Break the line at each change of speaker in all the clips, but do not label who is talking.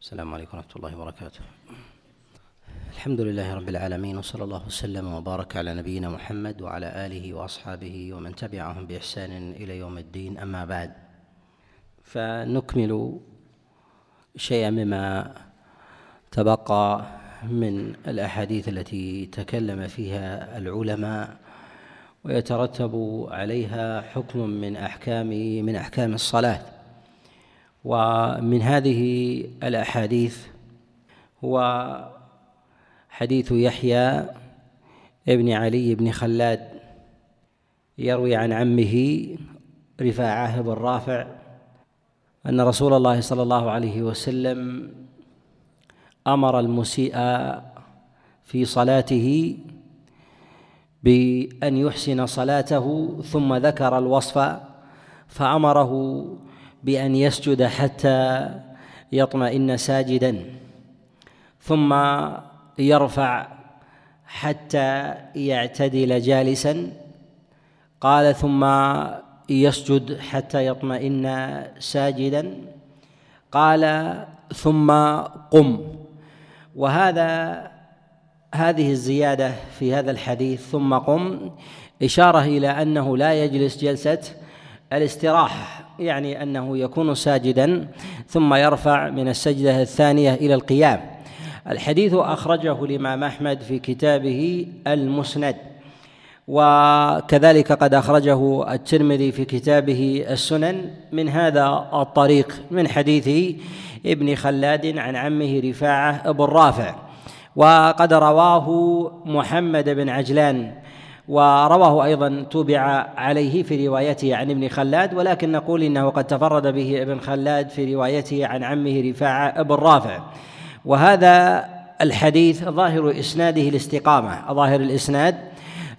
السلام عليكم ورحمة الله وبركاته. الحمد لله رب العالمين وصلى الله وسلم وبارك على نبينا محمد وعلى آله وأصحابه ومن تبعهم بإحسان إلى يوم الدين. أما بعد فنكمل شيئا مما تبقى من الأحاديث التي تكلم فيها العلماء ويترتب عليها حكم من أحكام من أحكام الصلاة. ومن هذه الأحاديث هو حديث يحيى ابن علي بن خلاد يروي عن عمه رفاعة بن رافع أن رسول الله صلى الله عليه وسلم أمر المسيء في صلاته بأن يحسن صلاته ثم ذكر الوصف فأمره بأن يسجد حتى يطمئن ساجدا ثم يرفع حتى يعتدل جالسا قال ثم يسجد حتى يطمئن ساجدا قال ثم قم. وهذا هذه الزيادة في هذا الحديث ثم قم إشارة إلى أنه لا يجلس جلسة الاستراحة. يعني أنه يكون ساجدا ثم يرفع من السجدة الثانية إلى القيام. الحديث أخرجه الإمام أحمد في كتابه المسند وكذلك قد أخرجه الترمذي في كتابه السنن. من هذا الطريق من حديث ابن خلاد عن عمه رفاعة بن رافع. وقد رواه محمد بن عجلان ورواه أيضا توبع عليه في روايته عن ابن خلاد ولكن نقول إنه قد تفرد به ابن خلاد في روايته عن عمه رفاعة بن رافع وهذا الحديث ظاهر إسناده الاستقامه ظاهر الإسناد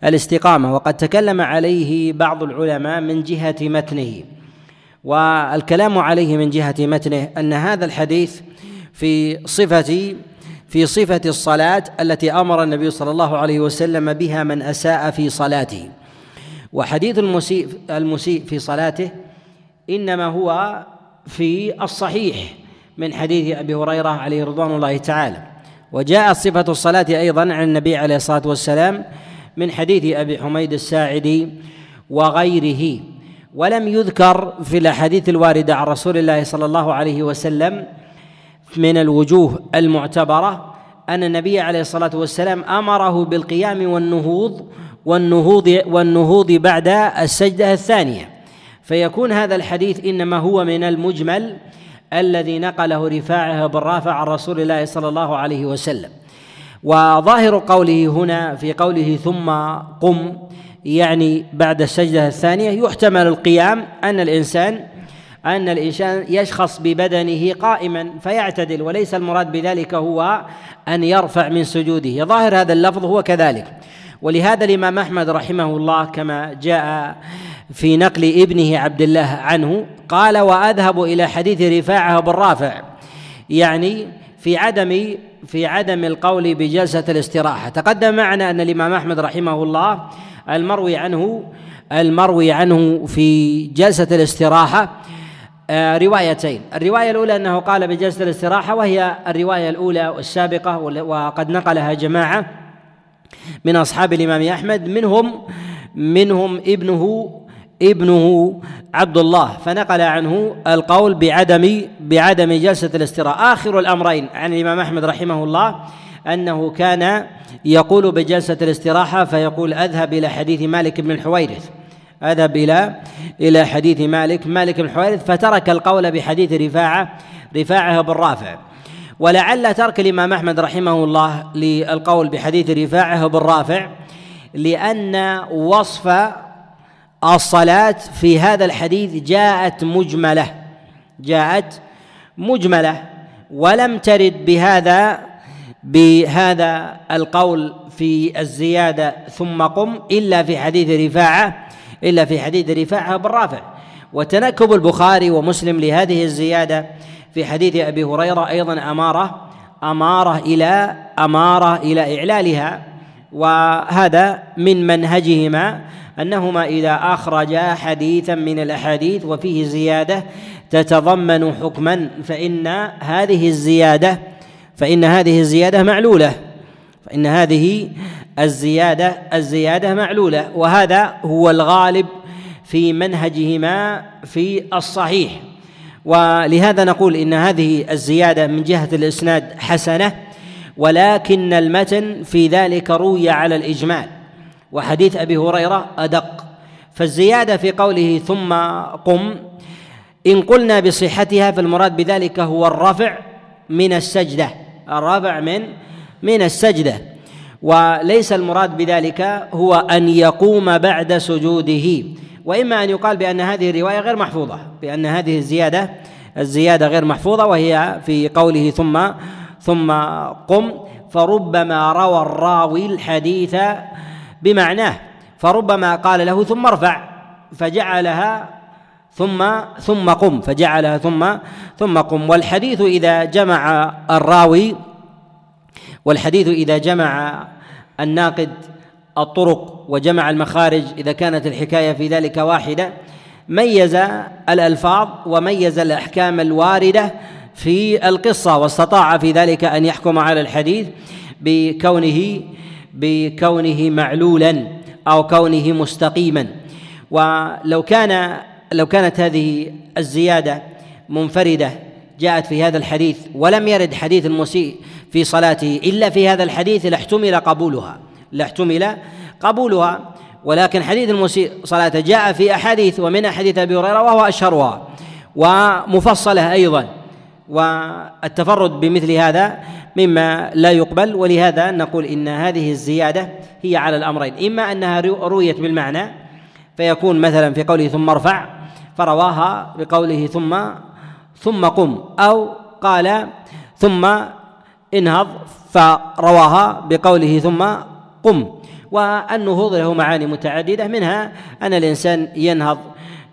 الاستقامة وقد تكلم عليه بعض العلماء من جهة متنه. والكلام عليه من جهة متنه أن هذا الحديث في صفة في صفة الصلاة التي أمر النبي صلى الله عليه وسلم بها من أساء في صلاته. وحديث المسيء المسيء في صلاته إنما هو في الصحيح من حديث أبي هريرة عليه رضوان الله تعالى. وجاءت صفة الصلاة أيضا عن النبي عليه الصلاة والسلام من حديث أبي حميد الساعدي وغيره. ولم يذكر في الأحاديث الواردة عن رسول الله صلى الله عليه وسلم من الوجوه المعتبرة أن النبي عليه الصلاة والسلام أمره بالقيام والنهوض والنهوض والنهوض بعد السجدة الثانية. فيكون هذا الحديث إنما هو من المجمل الذي نقله رفاعه بن رافع عن رسول الله صلى الله عليه وسلم. وظاهر قوله هنا في قوله ثم قم يعني بعد السجدة الثانية يحتمل القيام أن الإنسان أن الإنسان يشخص ببدنه قائما فيعتدل وليس المراد بذلك هو أن يرفع من سجوده. ظاهر هذا اللفظ هو كذلك. ولهذا الإمام أحمد رحمه الله كما جاء في نقل ابنه عبد الله عنه قال وأذهب إلى حديث رفاعة بن رافع. يعني في عدم في عدم القول بجلسة الاستراحة. تقدم معنا أن الإمام أحمد رحمه الله المروي عنه المروي عنه في جلسة الاستراحة روايتين. الرواية الأولى أنه قال بجلسة الاستراحة وهي الرواية الأولى السابقة وقد نقلها جماعة من أصحاب الإمام أحمد منهم منهم ابنه ابنه عبد الله. فنقل عنه القول بعدم بعدم جلسة الاستراحة. آخر الأمرين عن الإمام أحمد رحمه الله أنه كان يقول بجلسة الاستراحة فيقول أذهب إلى حديث مالك بن الحويرث. أذهب إلى إلى حديث مالك. مالك بن حويرث فترك القول بحديث رفاعة رفاعة بن رافع. ولعل ترك الإمام أحمد رحمه الله للقول بحديث رفاعة بن رافع لأن وصف الصلاة في هذا الحديث جاءت مجملة جاءت مجملة. ولم ترد بهذا بهذا القول في الزيادة ثم قم إلا في حديث رفاعة. إلا في حديث رفاعة بن رافع. وتنكب البخاري ومسلم لهذه الزيادة في حديث أبي هريرة أيضا أمارة أمارة إلى أمارة إلى إعلالها. وهذا من منهجهما أنهما إذا أخرجا حديثا من الأحاديث وفيه زيادة تتضمن حكما فإن هذه الزيادة فإن هذه الزيادة معلولة. فإن هذه الزيادة الزيادة معلولة وهذا هو الغالب في منهجهما في الصحيح. ولهذا نقول إن هذه الزيادة من جهة الإسناد حسنة ولكن المتن في ذلك روي على الإجمال وحديث أبي هريرة أدق. فالزيادة في قوله ثم قم إن قلنا بصحتها فالمراد بذلك هو الرفع من السجدة. الرفع من من السجدة. وليس المراد بذلك هو أن يقوم بعد سجوده. وإما أن يقال بأن هذه الرواية غير محفوظة بأن هذه الزيادة الزيادة غير محفوظة وهي في قوله ثم ثم قم. فربما روى الراوي الحديث بمعناه. فربما قال له ثم ارفع فجعلها ثم ثم قم فجعلها ثم ثم قم. والحديث إذا جمع الراوي والحديث إذا جمع الناقد الطرق وجمع المخارج إذا كانت الحكاية في ذلك واحدة ميز الألفاظ وميز الأحكام الواردة في القصة واستطاع في ذلك أن يحكم على الحديث بكونه بكونه معلولا أو كونه مستقيما. ولو كان لو كانت هذه الزيادة منفردة جاءت في هذا الحديث ولم يرد حديث المسيء في صلاته إلا في هذا الحديث لاحتمل قبولها لاحتمل قبولها. ولكن حديث المسيء صلاته جاء في أحاديث ومن حديث أبي هريرة وهو أشهرها ومفصلة أيضا. والتفرد بمثل هذا مما لا يقبل ولهذا نقول إن هذه الزيادة هي على الأمرين إما أنها رويت بالمعنى فيكون مثلا في قوله ثم ارفع فرواها بقوله ثم ثم قم أو قال ثم انهض فرواها بقوله ثم قم. والنهوض له معاني متعددة منها أن الإنسان ينهض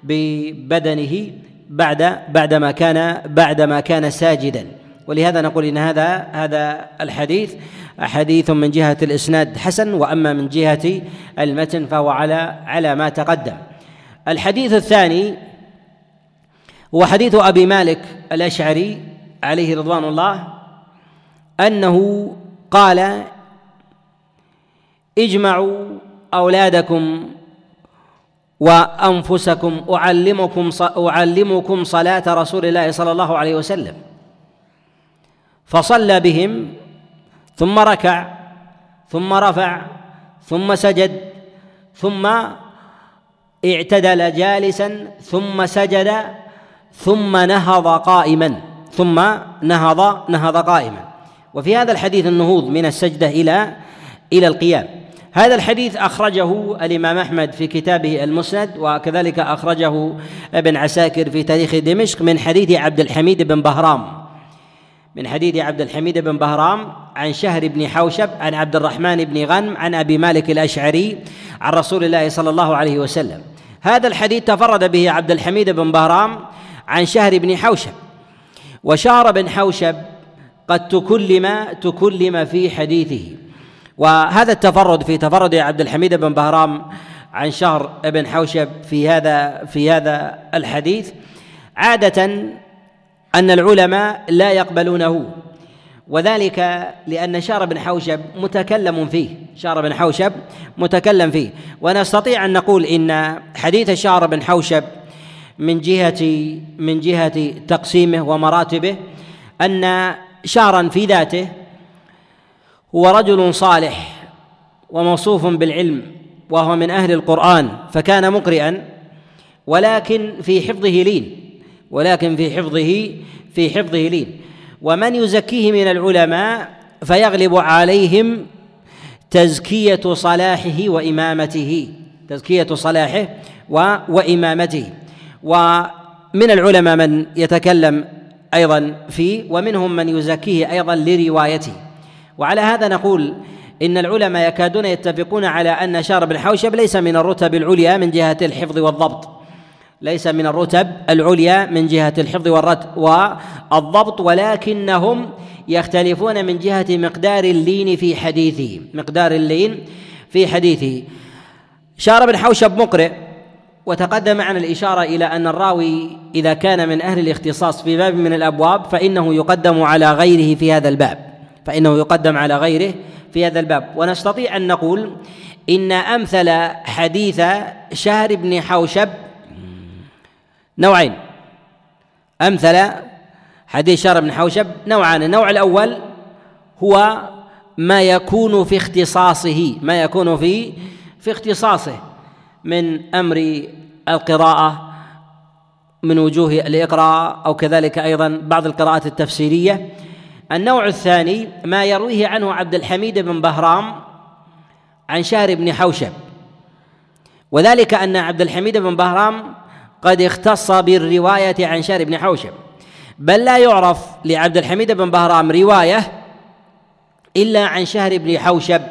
ببدنه بعد بعدما كان بعدما كان ساجدا. ولهذا نقول إن هذا هذا الحديث حديث من جهة الإسناد حسن وأما من جهة المتن فهو على على ما تقدم. الحديث الثاني هو حديث أبي مالك الأشعري عليه رضوان الله أنه قال اجمعوا أولادكم وأنفسكم أعلمكم أعلمكم صلاة رسول الله صلى الله عليه وسلم. فصلى بهم ثم ركع ثم رفع ثم سجد ثم اعتدل جالسا ثم سجد ثم نهض قائما ثم نهض نهض قائما. وفي هذا الحديث النهوض من السجدة إلى إلى القيام. هذا الحديث أخرجه الإمام أحمد في كتابه المسند وكذلك أخرجه ابن عساكر في تاريخ دمشق من حديث عبد الحميد بن بهرام. من حديث عبد الحميد بن بهرام عن شهر بن حوشب عن عبد الرحمن بن غنم عن أبي مالك الأشعري عن رسول الله صلى الله عليه وسلم. هذا الحديث تفرد به عبد الحميد بن بهرام عن شهر بن حوشب. وشهر بن حوشب قد تكلم تكلم في حديثه. وهذا التفرد في تفرد عبد الحميد بن بهرام عن شهر بن حوشب في هذا في هذا الحديث عادة أن العلماء لا يقبلونه وذلك لأن شهر بن حوشب متكلم فيه شهر بن حوشب متكلم فيه. ونستطيع أن نقول إن حديث شهر بن حوشب من جهة من جهة تقسيمه ومراتبه أن شهرا في ذاته هو رجل صالح وموصوف بالعلم وهو من أهل القرآن فكان مقرئا ولكن في حفظه لين ولكن في حفظه في حفظه لين. ومن يزكيه من العلماء فيغلب عليهم تزكية صلاحه وإمامته تزكية صلاحه وإمامته. ومن العلماء من يتكلم أيضا فيه ومنهم من يزكيه أيضا لروايته. وعلى هذا نقول إن العلماء يكادون يتفقون على أن شار بن حوشب ليس من الرتب العليا من جهة الحفظ والضبط. ليس من الرتب العليا من جهة الحفظ والضبط ولكنهم يختلفون من جهة مقدار اللين في حديثه. مقدار اللين في حديثه. شار بن حوشب مقرئ. وتقدم معنا الإشارة إلى أن الراوي إذا كان من أهل الاختصاص في باب من الأبواب فإنه يقدم على غيره في هذا الباب. فإنه يقدم على غيره في هذا الباب. ونستطيع أن نقول إن أمثل حديث شهر بن حوشب نوعين. أمثل حديث شهر بن حوشب نوعان. النوع الأول هو ما يكون في اختصاصه ما يكون في في اختصاصه. من أمر القراءة من وجوه الإقراء أو كذلك أيضا بعض القراءات التفسيرية. النوع الثاني ما يرويه عنه عبد الحميد بن بهرام عن شهر بن حوشب. وذلك أن عبد الحميد بن بهرام قد اختص بالرواية عن شهر بن حوشب. بل لا يعرف لعبد الحميد بن بهرام رواية إلا عن شهر بن حوشب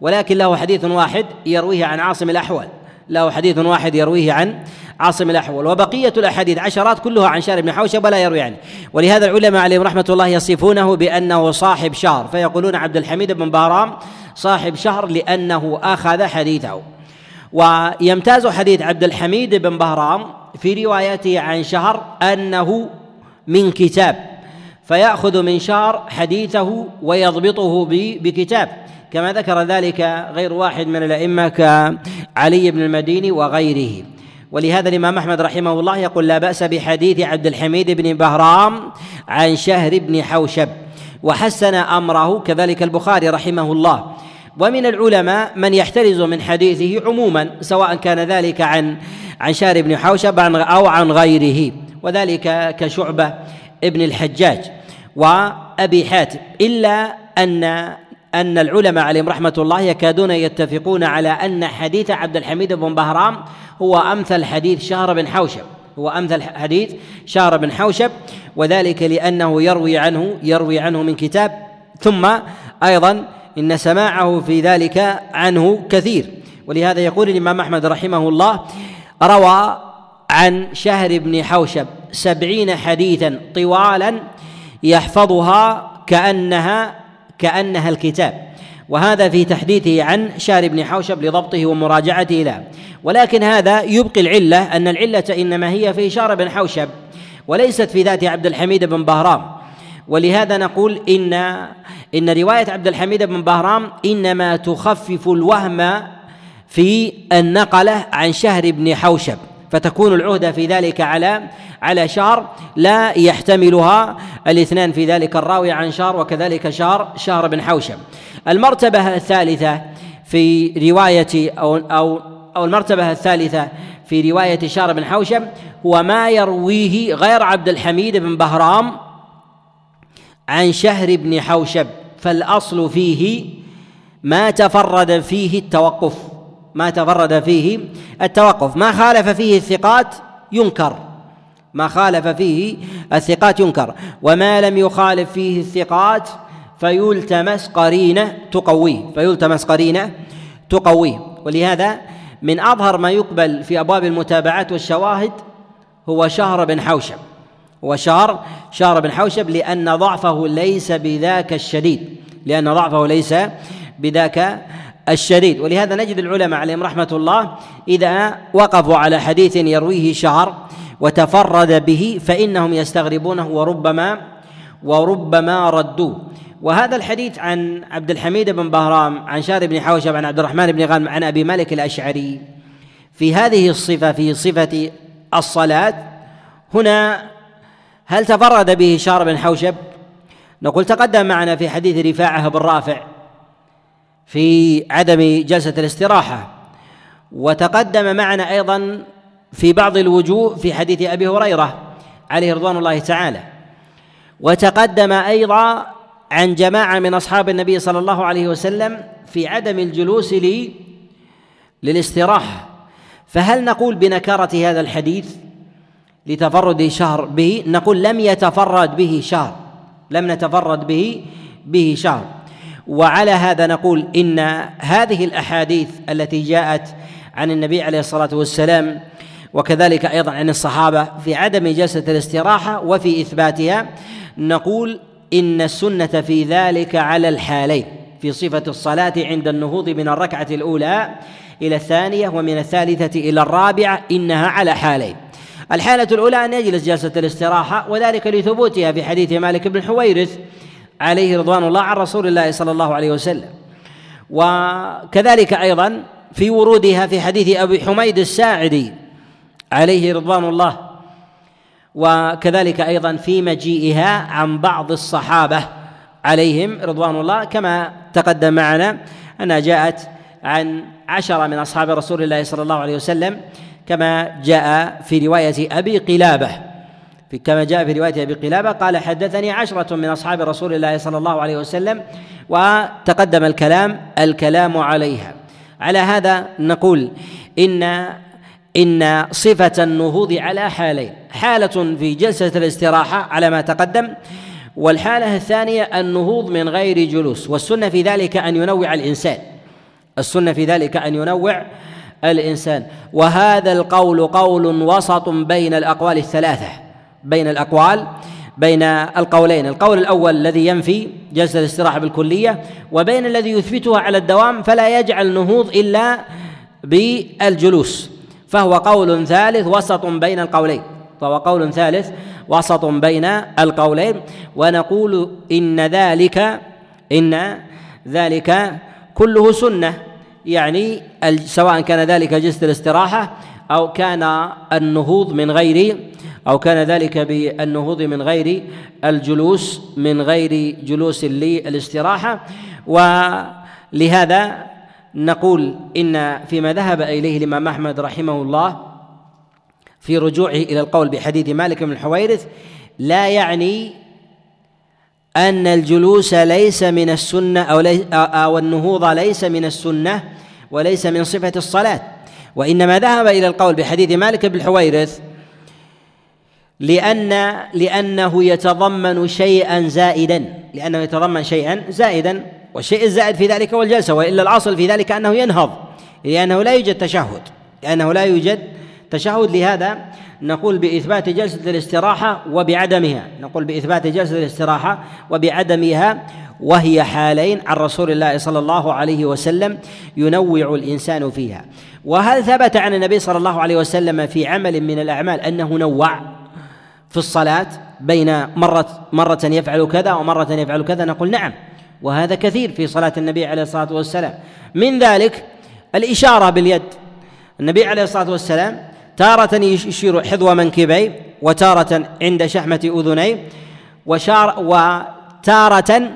ولكن له حديث واحد يرويه عن عاصم الاحول له حديث واحد يرويه عن عاصم الأحول وبقية الأحاديث عشرات كلها عن شار بن حوشب ولا يروي عنه. ولهذا العلماء عليهم رحمة الله يصفونه بأنه صاحب شهر فيقولون عبد الحميد بن بهرام صاحب شهر لأنه أخذ حديثه. ويمتاز حديث عبد الحميد بن بهرام في روايته عن شهر أنه من كتاب فيأخذ من شهر حديثه ويضبطه بكتاب. كما ذكر ذلك غير واحد من الأئمة كعلي بن المديني وغيره. ولهذا الإمام أحمد رحمه الله يقول لا بأس بحديث عبد الحميد بن بهرام عن شهر بن حوشب وحسن أمره كذلك البخاري رحمه الله. ومن العلماء من يحترز من حديثه عموما سواء كان ذلك عن عن شهر بن حوشب أو عن غيره وذلك كشعبة ابن الحجاج. وأبي حاتم إلا أن أن العلماء عليهم رحمة الله يكادون يتفقون على أن حديث عبد الحميد بن بهرام هو أمثل حديث شهر بن حوشب. هو أمثل حديث شهر بن حوشب وذلك لأنه يروي عنه يروي عنه من كتاب. ثم أيضا إن سماعه في ذلك عنه كثير. ولهذا يقول الإمام أحمد رحمه الله روى عن شهر بن حوشب سبعين حديثا طوالا يحفظها كأنها كأنها الكتاب. وهذا في تحديثه عن شار بن حوشب لضبطه ومراجعته له. ولكن هذا يبقي العلة أن العلة إنما هي في شار بن حوشب وليست في ذات عبد الحميد بن بهرام. ولهذا نقول إن إن رواية عبد الحميد بن بهرام إنما تخفف الوهم في النقلة عن شهر بن حوشب. فتكون العهدة في ذلك على على شهر لا يحتملها الاثنان في ذلك الراوي عن شهر وكذلك شهر شهر بن حوشب. المرتبة الثالثة في رواية أو أو أو المرتبة الثالثة في رواية شهر بن حوشب هو ما يرويه غير عبد الحميد بن بهرام عن شهر بن حوشب فالأصل فيه ما تفرد فيه التوقف. ما تفرد فيه التوقف. ما خالف فيه الثقات ينكر. ما خالف فيه الثقات ينكر. وما لم يخالف فيه الثقات فيلتمس قرينة تقويه. فيلتمس قرينة تقويه. ولهذا من أظهر ما يقبل في أبواب المتابعات والشواهد هو شهر بن حوشب. هو شهر شهر بن حوشب لأن ضعفه ليس بذاك الشديد. لأن ضعفه ليس بذاك الشديد. ولهذا نجد العلماء عليهم رحمة الله إذا وقفوا على حديث يرويه شهر وتفرد به فإنهم يستغربونه وربما وربما ردوه. وهذا الحديث عن عبد الحميد بن بهرام عن شار بن حوشب عن عبد الرحمن بن غانم عن أبي مالك الأشعري. في هذه الصفة في صفة الصلاة هنا هل تفرد به شار بن حوشب؟ نقول تقدم معنا في حديث رفاعة بن رافع. في عدم جلسة الاستراحة. وتقدم معنا أيضا في بعض الوجوه في حديث أبي هريرة عليه رضوان الله تعالى. وتقدم أيضا عن جماعة من أصحاب النبي صلى الله عليه وسلم في عدم الجلوس لي للاستراحة. فهل نقول بنكارة هذا الحديث لتفرد شهر به؟ نقول لم يتفرد به شهر. لم نتفرد به به شهر. وعلى هذا نقول إن هذه الأحاديث التي جاءت عن النبي عليه الصلاة والسلام وكذلك أيضا عن الصحابة في عدم جلسة الاستراحة وفي إثباتها نقول إن السنة في ذلك على الحالين في صفة الصلاة عند النهوض من الركعة الأولى إلى الثانية ومن الثالثة إلى الرابعة إنها على حالين. الحالة الأولى أن يجلس جلسة الاستراحة وذلك لثبوتها في حديث مالك بن حويرث عليه رضوان الله عن رسول الله صلى الله عليه وسلم. وكذلك أيضا في ورودها في حديث أبي حميد الساعدي عليه رضوان الله. وكذلك أيضا في مجيئها عن بعض الصحابة عليهم رضوان الله كما تقدم معنا أنها جاءت عن عشرة من أصحاب رسول الله صلى الله عليه وسلم كما جاء في رواية أبي قلابة. في كما جاء في رواية أبي قلابة قال حدثني عشرة من أصحاب رسول الله صلى الله عليه وسلم وتقدم الكلام الكلام عليها. على هذا نقول إن إن صفة النهوض على حالين. حالة في جلسة الاستراحة على ما تقدم والحالة الثانية النهوض من غير جلوس والسنة في ذلك أن ينوع الإنسان. السنة في ذلك أن ينوع الإنسان. وهذا القول قول وسط بين الأقوال الثلاثة. بين الأقوال بين القولين. القول الأول الذي ينفي جلسة الاستراحة بالكلية وبين الذي يثبتها على الدوام فلا يجعل نهوض إلا بالجلوس. فهو قول ثالث وسط بين القولين. فهو قول ثالث وسط بين القولين. ونقول إن ذلك إن ذلك كله سنة. يعني سواء كان ذلك جلسة الاستراحة أو كان النهوض من غير أو كان ذلك بالنهوض من غير الجلوس من غير جلوس للاستراحة ولهذا نقول إن فيما ذهب إليه الإمام أحمد رحمه الله في رجوعه إلى القول بحديث مالك بن الحويرث لا يعني أن الجلوس ليس من السنة أو, ليس أو النهوض ليس من السنة وليس من صفة الصلاة. وإنما ذهب إلى القول بحديث مالك بن الحويرث لأن لأنه يتضمن شيئا زائدا. لأنه يتضمن شيئا زائدا. والشيء الزائد في ذلك هو الجلسة وإلا الأصل في ذلك أنه ينهض لأنه لا يوجد تشهد. لأنه لا يوجد تشهد. لهذا نقول بإثبات جلسة الاستراحة وبعدمها. نقول بإثبات جلسة الاستراحة وبعدمها وهي حالين عن رسول الله صلى الله عليه وسلم ينوع الإنسان فيها. وهل ثبت عن النبي صلى الله عليه وسلم في عمل من الأعمال أنه نوع؟ في الصلاة بين مرة مرة يفعل كذا ومرة يفعل كذا نقول نعم وهذا كثير في صلاة النبي عليه الصلاة والسلام. من ذلك الإشارة باليد. النبي عليه الصلاة والسلام تارة يشير حذو منكبيه وتارة عند شحمة أذنيه وشار وتارة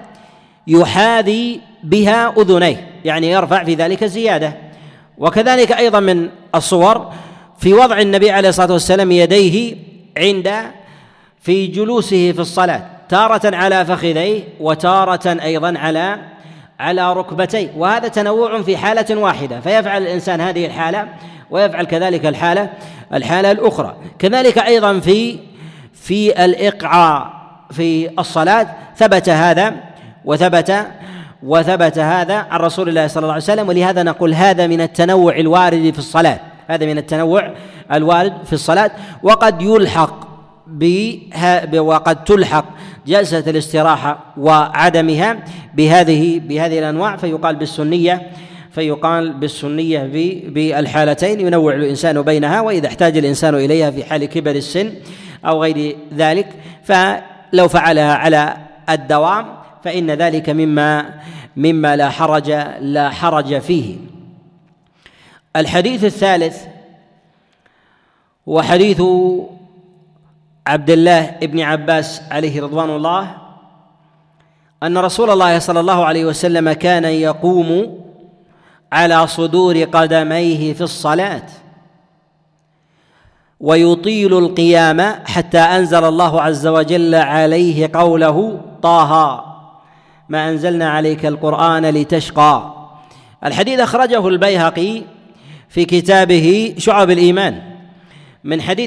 يحاذي بها أذنيه يعني يرفع في ذلك زيادة. وكذلك أيضا من الصور في وضع النبي عليه الصلاة والسلام يديه عند في جلوسه في الصلاة تارة على فخذيه وتارة أيضا على على ركبتيه. وهذا تنوع في حالة واحدة فيفعل الإنسان هذه الحالة ويفعل كذلك الحالة الحالة الأخرى. كذلك أيضا في في الإقعاء في الصلاة ثبت هذا وثبت وثبت هذا عن رسول الله صلى الله عليه وسلم ولهذا نقول هذا من التنوع الوارد في الصلاة. هذا من التنوع الوارد في الصلاة وقد يلحق بها وقد تلحق جلسة الاستراحة وعدمها بهذه بهذه الأنواع. فيقال بالسنية فيقال بالسنية بالحالتين. ينوع الإنسان بينها وإذا احتاج الإنسان إليها في حال كبر السن أو غير ذلك فلو فعلها على الدوام فإن ذلك مما مما لا حرج لا حرج فيه. الحديث الثالث هو حديث عبد الله بن عباس عليه رضوان الله أن رسول الله صلى الله عليه وسلم كان يقوم على صدور قدميه في الصلاة ويطيل القيام حتى أنزل الله عز وجل عليه قوله طه ما أنزلنا عليك القرآن لتشقى. الحديث أخرجه البيهقي في كتابه شعب الإيمان. من حديث